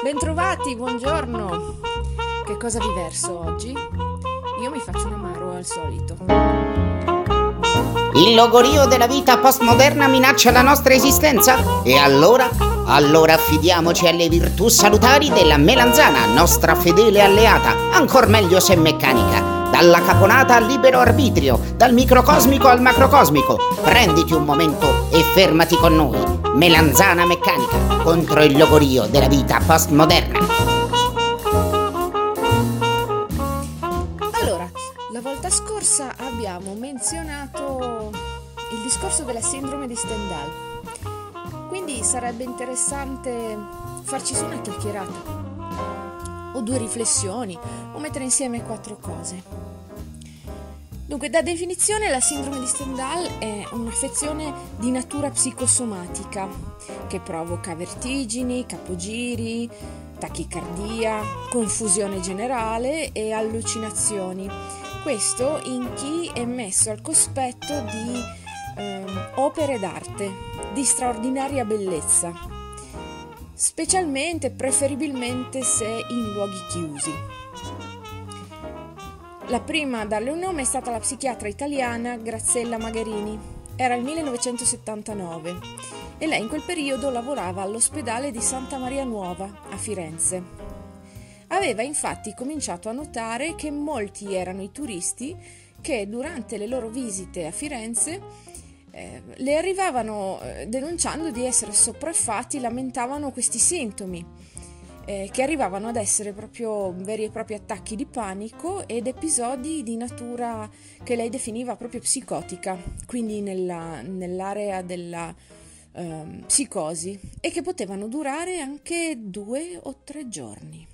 Bentrovati, buongiorno. Che cosa vi verso oggi? Io mi faccio un amaro al solito. Il logorio della vita postmoderna minaccia la nostra esistenza? E allora? Allora affidiamoci alle virtù salutari della melanzana, nostra fedele alleata, ancor meglio se meccanica. Dalla caponata al libero arbitrio, dal microcosmico al macrocosmico. Prenditi un momento e fermati con noi. Melanzana meccanica contro il logorio della vita postmoderna. Allora, la volta scorsa abbiamo menzionato il discorso della sindrome di Stendhal. Quindi sarebbe interessante farci su una chiacchierata o due riflessioni o mettere insieme quattro cose. Dunque, da definizione la sindrome di Stendhal è un'affezione di natura psicosomatica che provoca vertigini, capogiri, tachicardia, confusione generale e allucinazioni. Questo in chi è messo al cospetto di eh, opere d'arte di straordinaria bellezza, specialmente, preferibilmente se in luoghi chiusi. La prima a darle un nome è stata la psichiatra italiana Graziella Magherini. Era il 1979 e lei in quel periodo lavorava all'ospedale di Santa Maria Nuova a Firenze. Aveva infatti cominciato a notare che molti erano i turisti che durante le loro visite a Firenze eh, le arrivavano eh, denunciando di essere sopraffatti, lamentavano questi sintomi eh, che arrivavano ad essere proprio veri e propri attacchi di panico ed episodi di natura che lei definiva proprio psicotica, quindi nella, nell'area della eh, psicosi e che potevano durare anche due o tre giorni.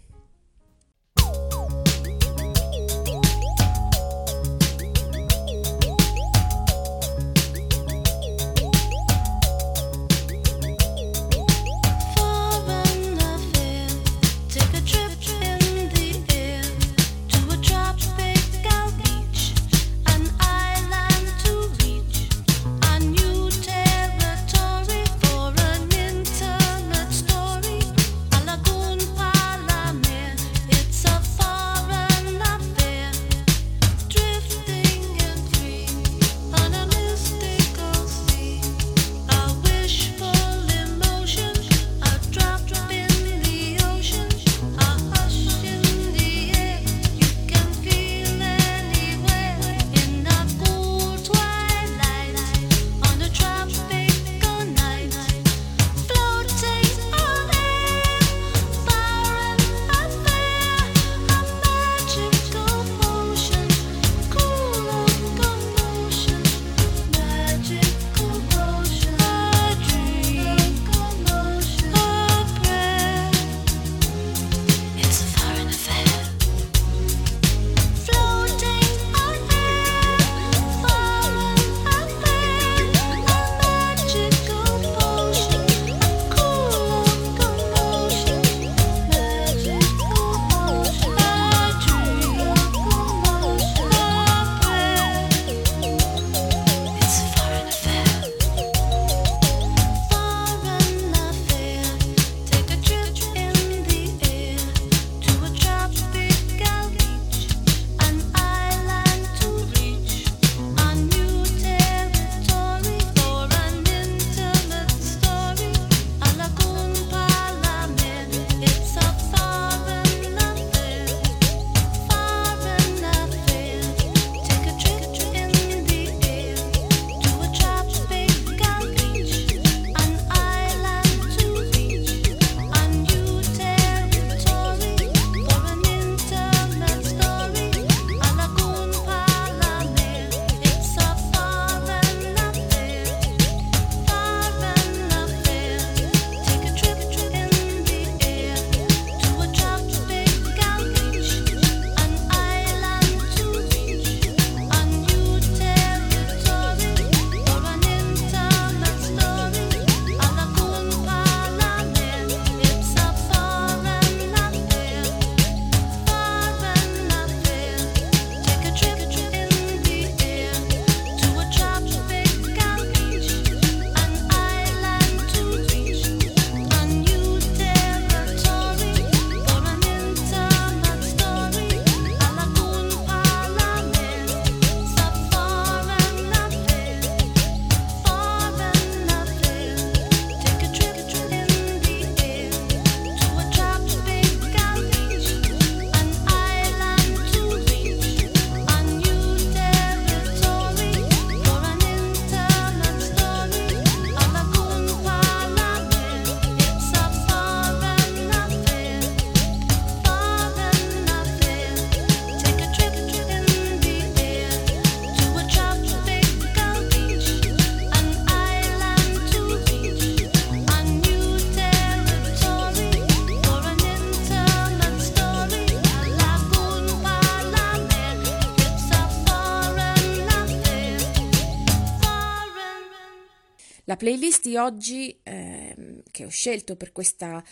Oggi eh, che ho scelto per questa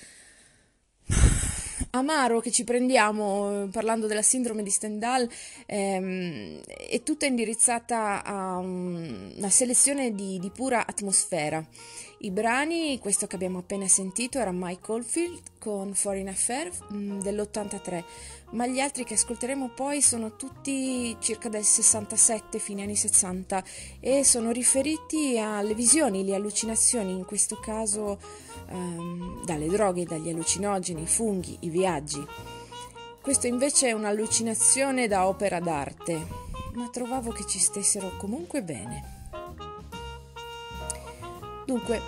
amaro che ci prendiamo eh, parlando della sindrome di Stendhal ehm, è tutta indirizzata a una selezione di, di, pura atmosfera. I brani, questo che abbiamo appena sentito era Mike Oldfield con Foreign Affair mm, dell'83, ma gli altri che ascolteremo poi sono tutti circa del 67, fine anni 60 e sono riferiti alle visioni, le allucinazioni, in questo caso ehm, dalle droghe, dagli allucinogeni, i funghi, i viaggi. Questo invece è un'allucinazione da opera d'arte, ma trovavo che ci stessero comunque bene. Dunque,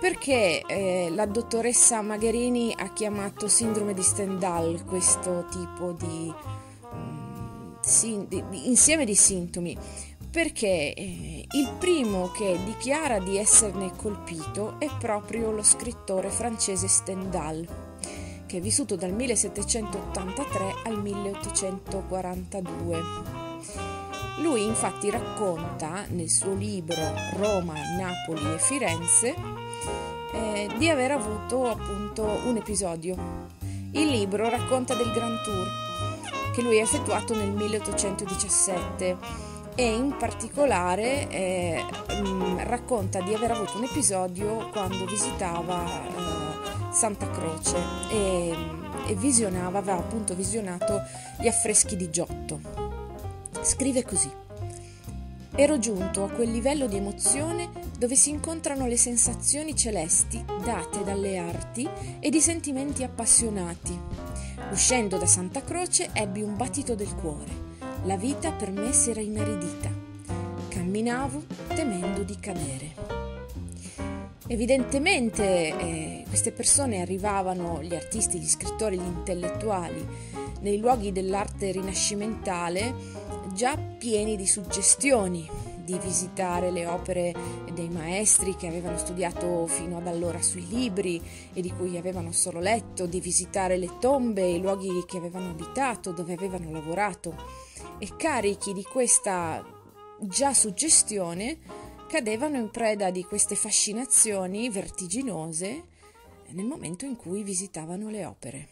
perché eh, la dottoressa Magherini ha chiamato sindrome di Stendhal questo tipo di, um, sin- di, di insieme di sintomi? perché eh, il primo che dichiara di esserne colpito è proprio lo scrittore francese Stendhal, che è vissuto dal 1783 al 1842. Lui infatti racconta nel suo libro Roma, Napoli e Firenze eh, di aver avuto appunto un episodio. Il libro racconta del Grand Tour che lui ha effettuato nel 1817 e in particolare eh, mh, mm, racconta di aver avuto un episodio quando visitava eh, Santa Croce e, e visionava, aveva appunto visionato gli affreschi di Giotto. Scrive così. Ero giunto a quel livello di emozione dove si incontrano le sensazioni celesti date dalle arti ed i sentimenti appassionati. Uscendo da Santa Croce ebbi un battito del cuore la vita per me si era inaridita. Camminavo temendo di cadere. Evidentemente eh, queste persone arrivavano, gli artisti, gli scrittori, gli intellettuali, nei luoghi dell'arte rinascimentale già pieni di suggestioni, di visitare le opere dei maestri che avevano studiato fino ad allora sui libri e di cui avevano solo letto, di visitare le tombe, i luoghi che avevano abitato, dove avevano lavorato e carichi di questa già suggestione cadevano in preda di queste fascinazioni vertiginose nel momento in cui visitavano le opere.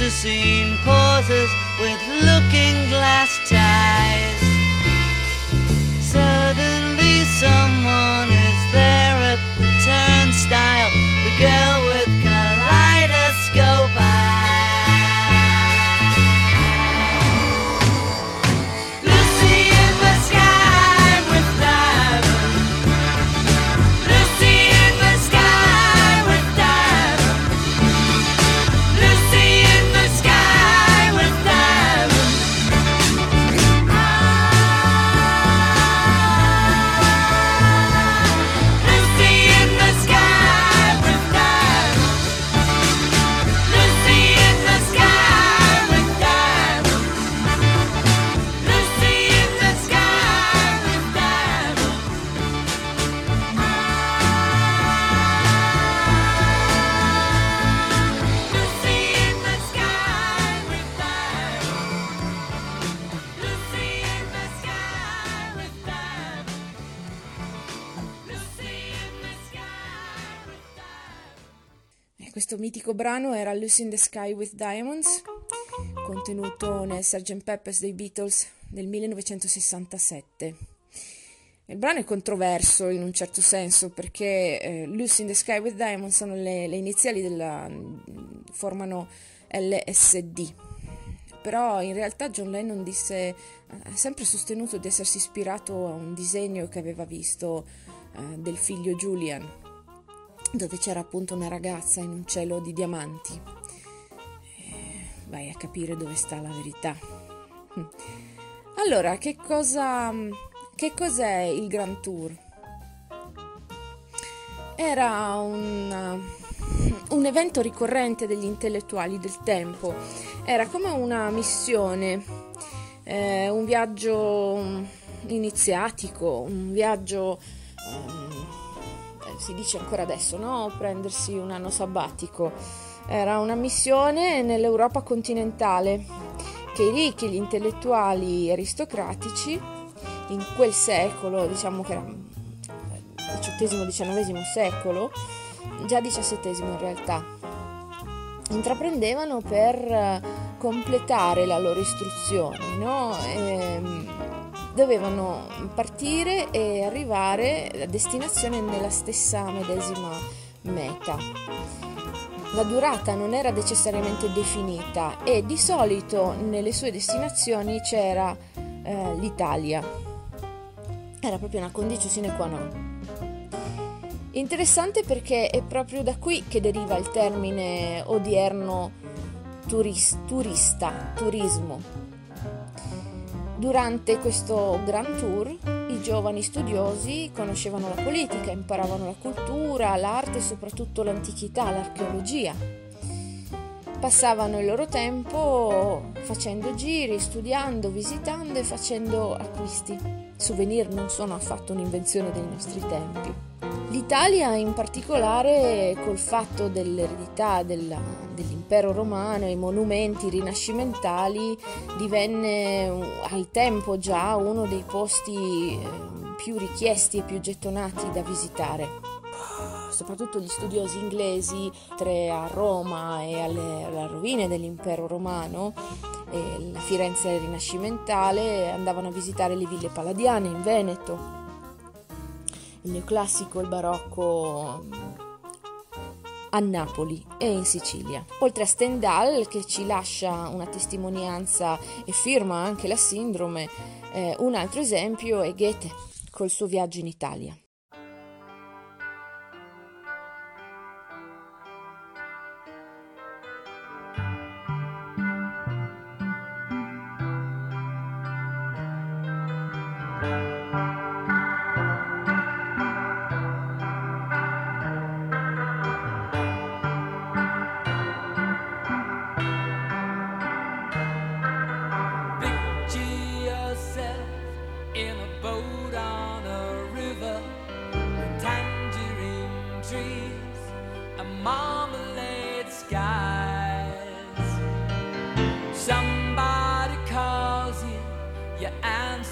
Plasticine pauses with looking glass mitico brano era Lucy in the Sky with Diamonds, contenuto nel Sgt. Pepper's dei Beatles del 1967. Il brano è controverso in un certo senso perché eh, Lucy in the Sky with Diamonds sono le, le iniziali della formano LSD. Però in realtà John Lennon disse, ha sempre sostenuto di essersi ispirato a un disegno che aveva visto eh, del figlio Julian, dove c'era appunto una ragazza in un cielo di diamanti. Eh, vai a capire dove sta la verità. Allora, che cosa che cos'è il Grand Tour? Era un, un evento ricorrente degli intellettuali del tempo, era come una missione, eh, un viaggio iniziatico, un viaggio, eh, si dice ancora adesso, no? Prendersi un anno sabbatico. Era una missione nell'Europa continentale che i ricchi, gli intellettuali aristocratici in quel secolo, diciamo che era XVIII-XIX secolo, già XVII in realtà, intraprendevano per eh, completare la loro istruzione, no? Ehm, dovevano partire e arrivare a destinazione nella stessa medesima meta. La durata non era necessariamente definita e di solito nelle sue destinazioni c'era eh, l'Italia. Era proprio una condizione sine qua non. Interessante perché è proprio da qui che deriva il termine odierno turis- turista, turismo. Durante questo Grand Tour i giovani studiosi conoscevano la politica, imparavano la cultura, l'arte e soprattutto l'antichità, l'archeologia. Passavano il loro tempo facendo giri, studiando, visitando e facendo acquisti. Souvenir non sono affatto un'invenzione dei nostri tempi. L'Italia in particolare col fatto dell'eredità della, dell'impero romano e i monumenti rinascimentali divenne al tempo già uno dei posti eh, più richiesti e più gettonati da visitare. Soprattutto gli studiosi inglesi, tre a Roma e alle, alle rovine dell'impero romano, e la Firenze rinascimentale, andavano a visitare le ville palladiane in Veneto, il neoclassico, il barocco a Napoli e in Sicilia. Oltre a Stendhal che ci lascia una testimonianza e firma anche la sindrome, eh, un altro esempio è Goethe col suo viaggio in Italia.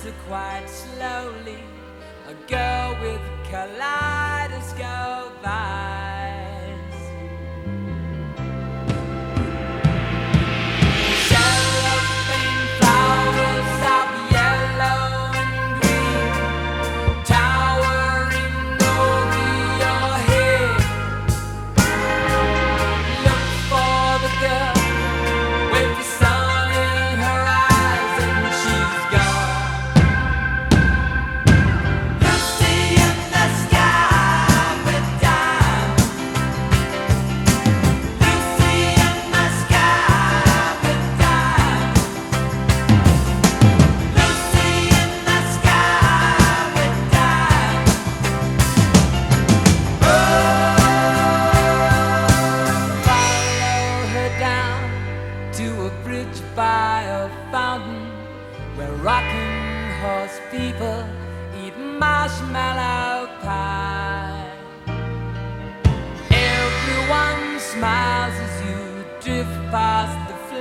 Answer quite slowly. A girl with kaleidoscope eyes.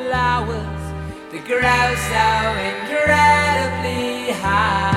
flowers. that grow so incredibly high.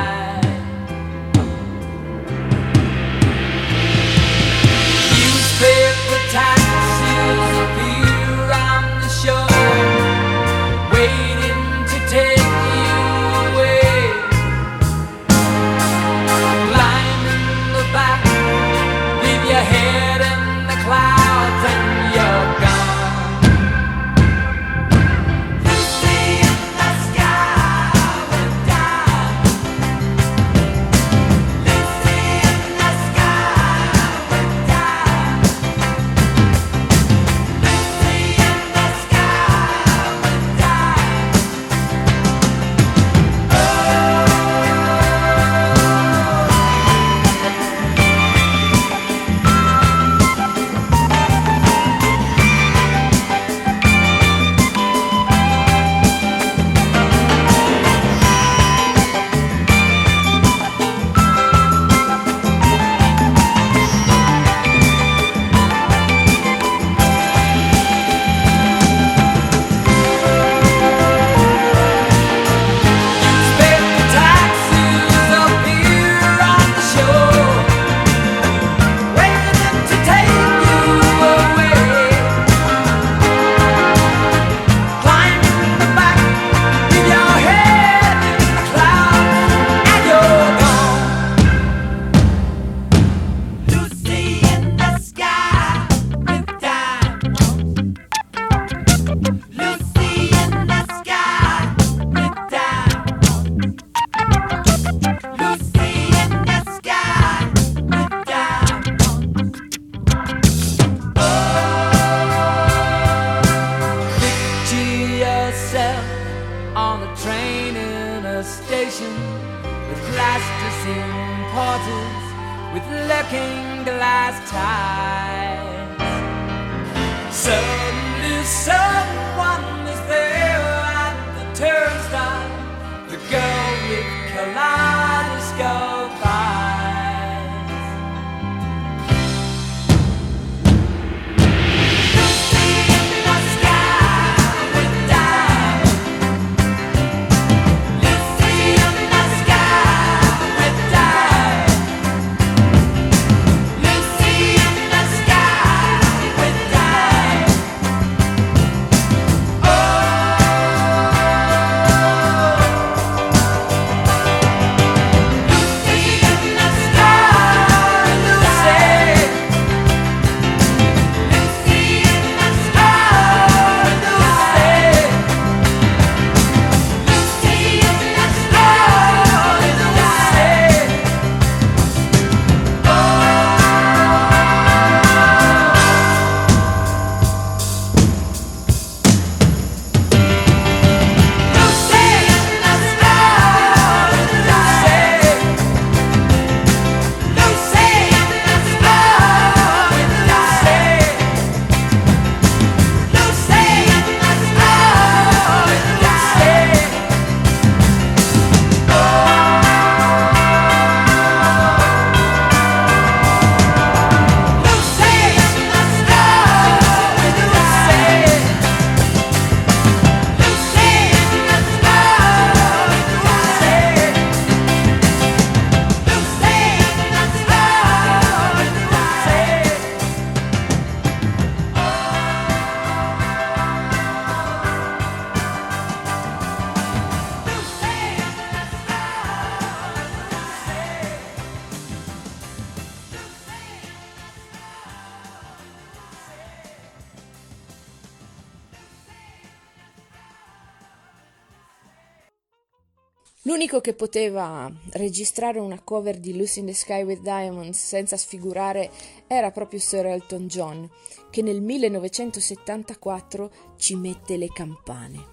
L'unico che poteva registrare una cover di Lucy in the Sky with Diamonds senza sfigurare era proprio Sir Elton John, che nel 1974 ci mette le campane.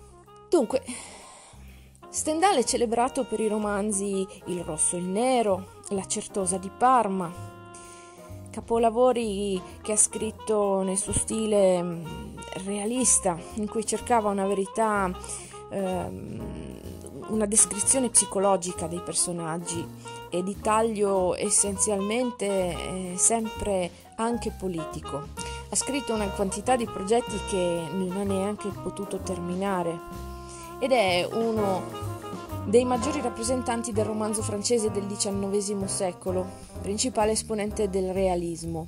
Dunque, Stendhal è celebrato per i romanzi Il rosso e il nero, La certosa di Parma, capolavori che ha scritto nel suo stile mm, realista, in cui cercava una verità... Ehm, una descrizione psicologica dei personaggi e di taglio essenzialmente eh, sempre anche politico. Ha scritto una quantità di progetti che non ha neanche potuto terminare ed è uno dei maggiori rappresentanti del romanzo francese del XIX secolo, principale esponente del realismo.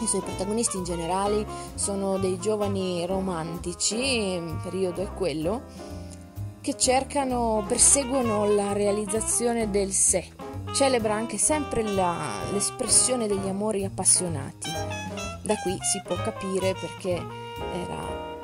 I suoi protagonisti in generale sono dei giovani romantici, il periodo è quello, che cercano, perseguono la realizzazizione del sé. Celebra anche sempre la, l'espressione degli amori appassionati. Da qui si può capire perché era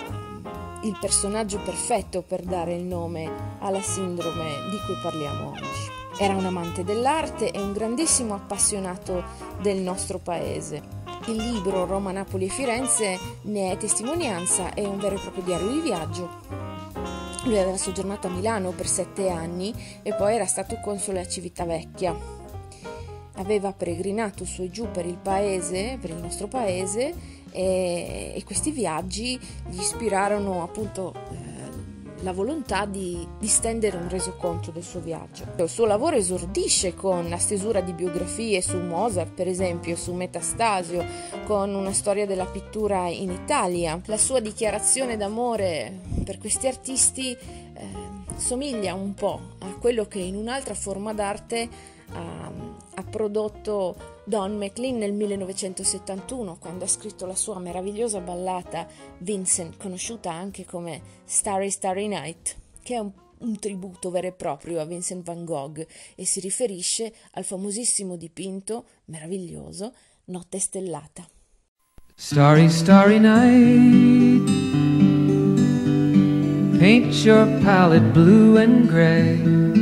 il personaggio perfetto per dare il nome alla sindrome di cui parliamo oggi. Era un amante dell'arte e un grandissimo appassionato del nostro paese. Il libro Roma, Napoli e Firenze ne è testimonianza, è un vero e proprio diario di viaggio. Lui aveva soggiornato a Milano per sette anni e poi era stato console a Civitavecchia. Aveva peregrinato su e giù per il paese, per il nostro paese, e, e questi viaggi gli ispirarono appunto eh, la volontà di, di, stendere un resoconto del suo viaggio. Il suo lavoro esordisce con la stesura di biografie su Mozart, per esempio, su Metastasio, con una storia della pittura in Italia. La sua dichiarazione d'amore per questi artisti eh, somiglia un po' a quello che in un'altra forma d'arte ha, ha prodotto Don McLean nel 1971 quando ha scritto la sua meravigliosa ballata Vincent, conosciuta anche come Starry Starry Night, che è un, un tributo vero e proprio a Vincent van Gogh e si riferisce al famosissimo dipinto meraviglioso Notte stellata. Starry, starry night. Paint your palette blue and gray.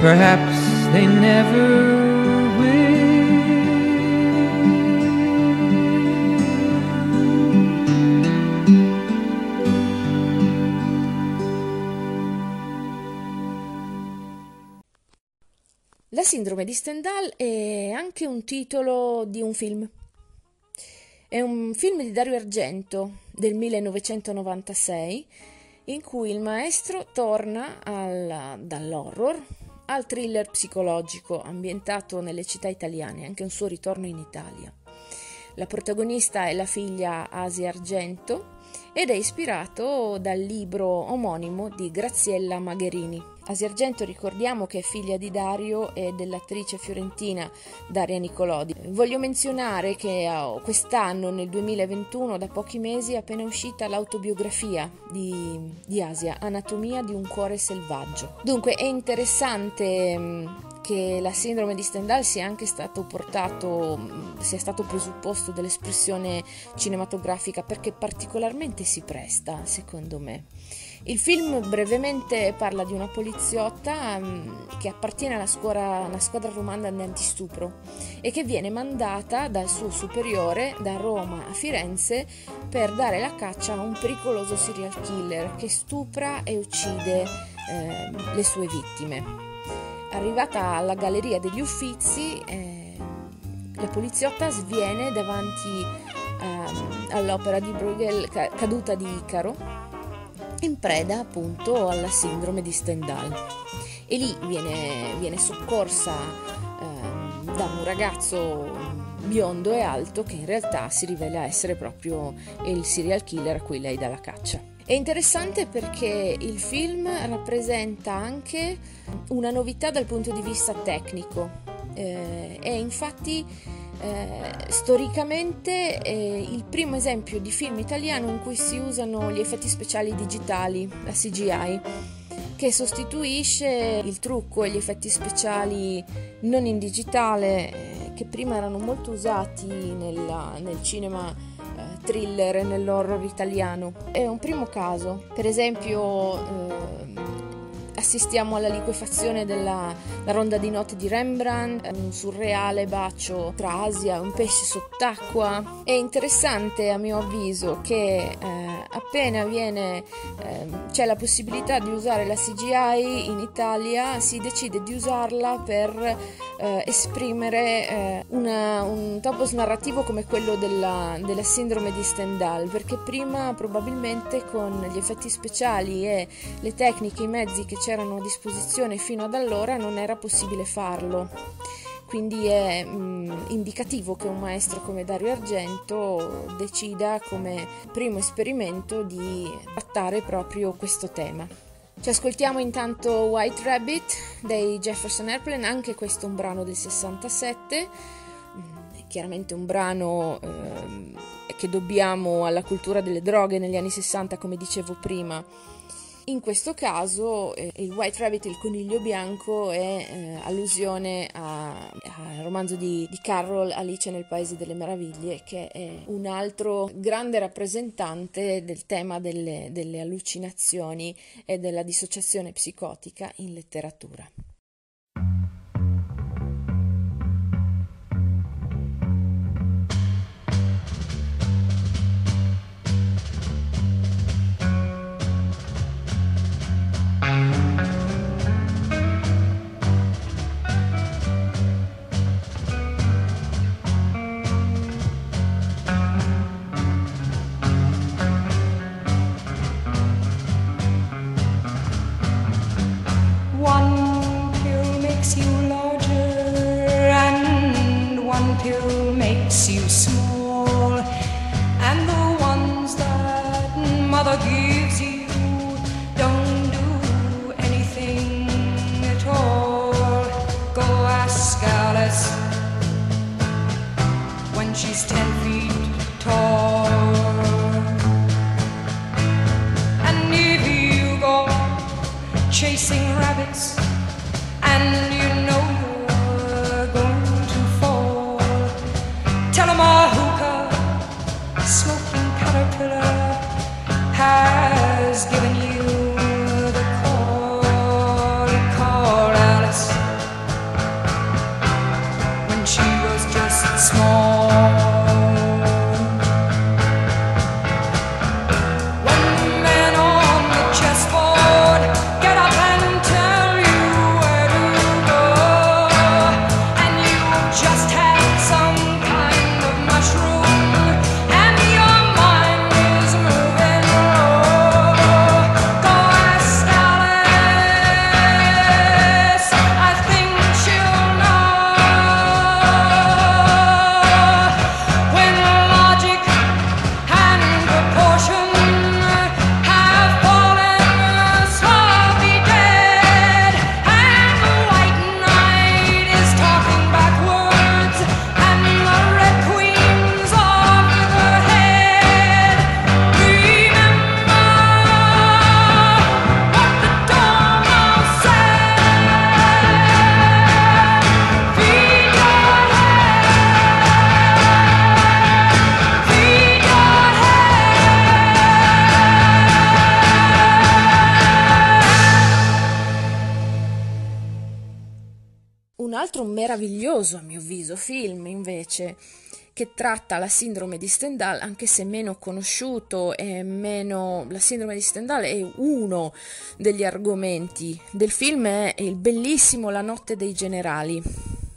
Perhaps they never La sindrome di Stendhal è anche un titolo di un film. È un film di Dario Argento del 1996 in cui il maestro torna al- dall'horror al thriller psicologico ambientato nelle città italiane, anche un suo ritorno in Italia. La protagonista è la figlia Asia Argento ed è ispirato dal libro omonimo di Graziella Magherini. Asia Argento ricordiamo che è figlia di Dario e dell'attrice fiorentina Daria Nicolodi. Voglio menzionare che oh, quest'anno, nel 2021, da pochi mesi, è appena uscita l'autobiografia di, di Asia, Anatomia di un cuore selvaggio. Dunque è interessante mh, che la sindrome di Stendhal sia anche stato portato, mh, sia stato presupposto dell'espressione cinematografica perché particolarmente si presta, secondo me. Il film brevemente parla di una poliziotta mh, che appartiene alla scuola, alla squadra romana di antistupro e che viene mandata dal suo superiore da Roma a Firenze per dare la caccia a un pericoloso serial killer che stupra e uccide eh, le sue vittime. Arrivata alla galleria degli Uffizi, eh, la poliziotta sviene davanti ehm, all'opera di Bruegel Ca- Caduta di Icaro in preda appunto alla sindrome di Stendhal e lì viene, viene soccorsa ehm, da un ragazzo biondo e alto che in realtà si rivela essere proprio il serial killer a cui lei dà la caccia. È interessante perché il film rappresenta anche una novità dal punto di vista tecnico. Eh, è infatti eh, storicamente è il primo esempio di film italiano in cui si usano gli effetti speciali digitali, la CGI, che sostituisce il trucco e gli effetti speciali non in digitale, eh, che prima erano molto usati nella- nel cinema eh, thriller e nell'horror italiano. È un primo caso, per esempio ehm, assistiamo alla liquefazione della la ronda di note di Rembrandt, un surreale bacio tra Asia un pesce sott'acqua. È interessante a mio avviso che eh, appena viene, ehm, c'è la possibilità di usare la CGI in Italia, si decide di usarla per eh, esprimere eh, una- un topos narrativo come quello della, della sindrome di Stendhal, perché prima probabilmente con gli effetti speciali e le tecniche, i mezzi che c'erano a disposizione fino ad allora non era possibile farlo. Quindi è mm, indicativo che un maestro come Dario Argento decida come primo esperimento di trattare proprio questo tema. Ci ascoltiamo intanto White Rabbit dei Jefferson Airplane, anche questo un brano del 67, mm, è chiaramente un brano ehm, che dobbiamo alla cultura delle droghe negli anni 60, come dicevo prima. In questo caso eh, il White Rabbit, il coniglio bianco, è eh, allusione al romanzo di, di Carroll Alice nel Paese delle Meraviglie, che è un altro grande rappresentante del tema delle, delle allucinazioni e della dissociazione psicotica in letteratura. Che tratta la sindrome di Stendhal, anche se meno conosciuto e meno... La sindrome di Stendhal è uno degli argomenti del film, è il bellissimo La notte dei generali,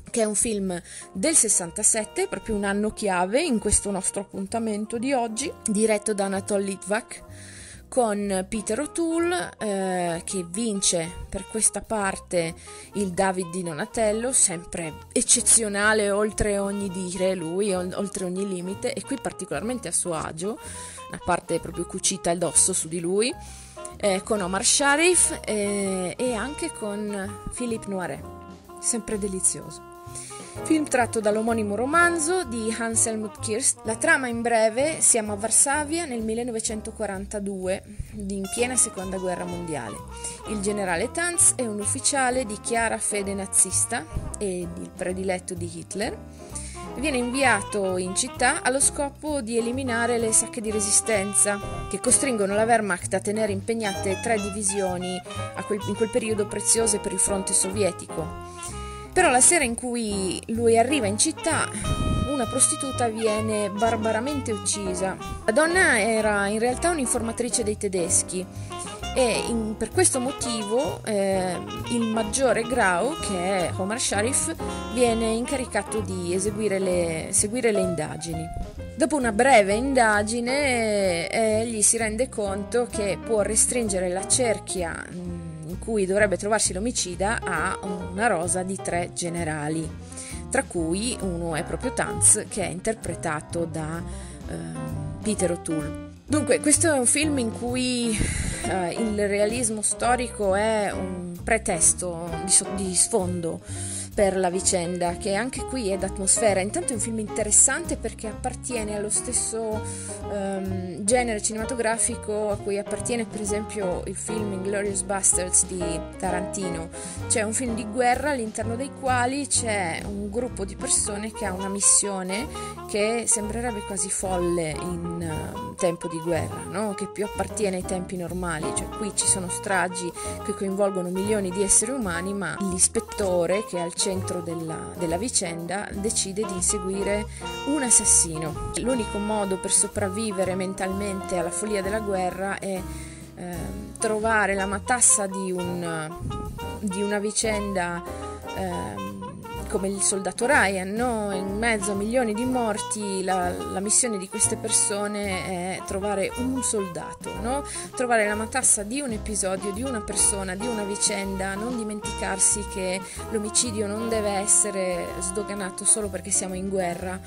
che è un film del 67, proprio un anno chiave in questo nostro appuntamento di oggi, diretto da Anatol Litvak con Peter O'Toole eh, che vince per questa parte il David di Donatello, sempre eccezionale oltre ogni dire lui, ol- oltre ogni limite e qui particolarmente a suo agio, una parte proprio cucita addosso su di lui, eh, con Omar Sharif eh, e anche con Philippe Noiret, sempre delizioso. Film tratto dall'omonimo romanzo di Hans Helmut Kirst. La trama in breve, siamo a Varsavia nel 1942, in piena seconda guerra mondiale. Il generale Tanz è un ufficiale di chiara fede nazista e il prediletto di Hitler. Viene inviato in città allo scopo di eliminare le sacche di resistenza che costringono la Wehrmacht a tenere impegnate tre divisioni quel- in quel periodo preziose per il fronte sovietico. Però la sera in cui lui arriva in città, una prostituta viene barbaramente uccisa. La donna era in realtà un'informatrice dei tedeschi e in- per questo motivo eh, il maggiore Grau, che è Omar Sharif, viene incaricato di eseguire le, seguire le indagini. Dopo una breve indagine, eh, egli si rende conto che può restringere la cerchia in cui dovrebbe trovarsi l'omicida a una rosa di tre generali, tra cui uno è proprio Tanz, che è interpretato da ehm, Peter O'Toole. Dunque, questo è un film in cui eh, il realismo storico è un pretesto di, so- di sfondo per la vicenda, che anche qui è d'atmosfera. Intanto è un film interessante perché appartiene allo stesso ehm, genere cinematografico a cui appartiene per esempio il film Inglorious Bastards di Tarantino. C'è un film di guerra all'interno dei quali c'è un gruppo di persone che ha una missione che sembrerebbe quasi folle in eh, tempo di guerra, no? che più appartiene ai tempi normali, cioè qui ci sono stragi che coinvolgono milioni di esseri umani, ma l'ispettore che è al centro della, della vicenda decide di inseguire un assassino. L'unico modo per sopravvivere mentalmente alla follia della guerra è ehm, trovare la matassa di, un, di una vicenda ehm, come il soldato Ryan, no? in mezzo a milioni di morti la, la missione di queste persone è trovare un soldato, no? trovare la matassa di un episodio, di una persona, di una vicenda, non dimenticarsi che l'omicidio non deve essere sdoganato solo perché siamo in guerra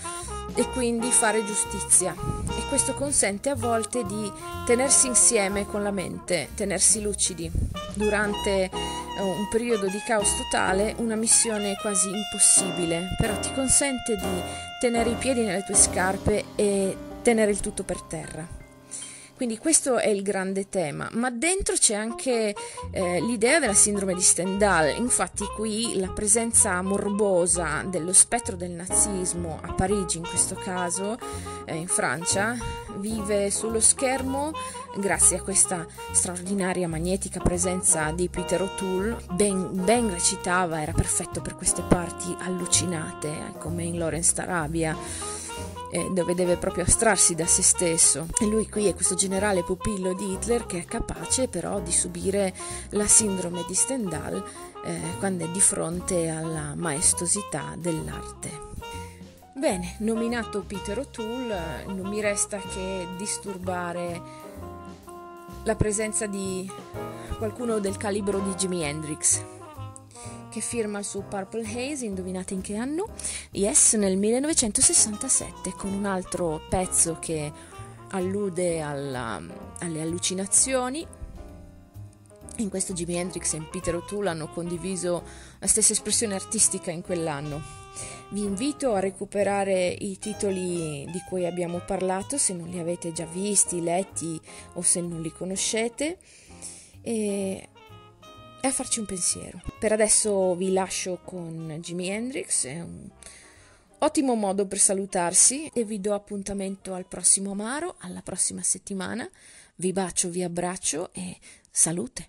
e quindi fare giustizia e questo consente a volte di tenersi insieme con la mente, tenersi lucidi. Durante un periodo di caos totale una missione quasi impossibile, però ti consente di tenere i piedi nelle tue scarpe e tenere il tutto per terra. Quindi questo è il grande tema, ma dentro c'è anche eh, l'idea della sindrome di Stendhal. Infatti qui la presenza morbosa dello spettro del nazismo a Parigi, in questo caso eh, in Francia, vive sullo schermo grazie a questa straordinaria magnetica presenza di Peter O'Toole. Ben, ben recitava, era perfetto per queste parti allucinate, eh, come in Lawrence d'Arabia eh, dove deve proprio astrarsi da se stesso. E lui qui è questo generale pupillo di Hitler che è capace però di subire la sindrome di Stendhal eh, quando è di fronte alla maestosità dell'arte. Bene, nominato Peter O'Toole, non mi resta che disturbare la presenza di qualcuno del calibro di Jimi Hendrix che firma suo Purple Haze, indovinate in che anno? Yes, nel 1967, con un altro pezzo che allude alla, alle allucinazioni. In questo Jimi Hendrix e Peter O'Toole hanno condiviso la stessa espressione artistica in quell'anno. Vi invito a recuperare i titoli di cui abbiamo parlato se non li avete già visti, letti o se non li conoscete. E e a farci un pensiero. Per adesso vi lascio con Jimi Hendrix, è un ottimo modo per salutarsi e vi do appuntamento al prossimo Amaro, alla prossima settimana. Vi bacio, vi abbraccio e salute.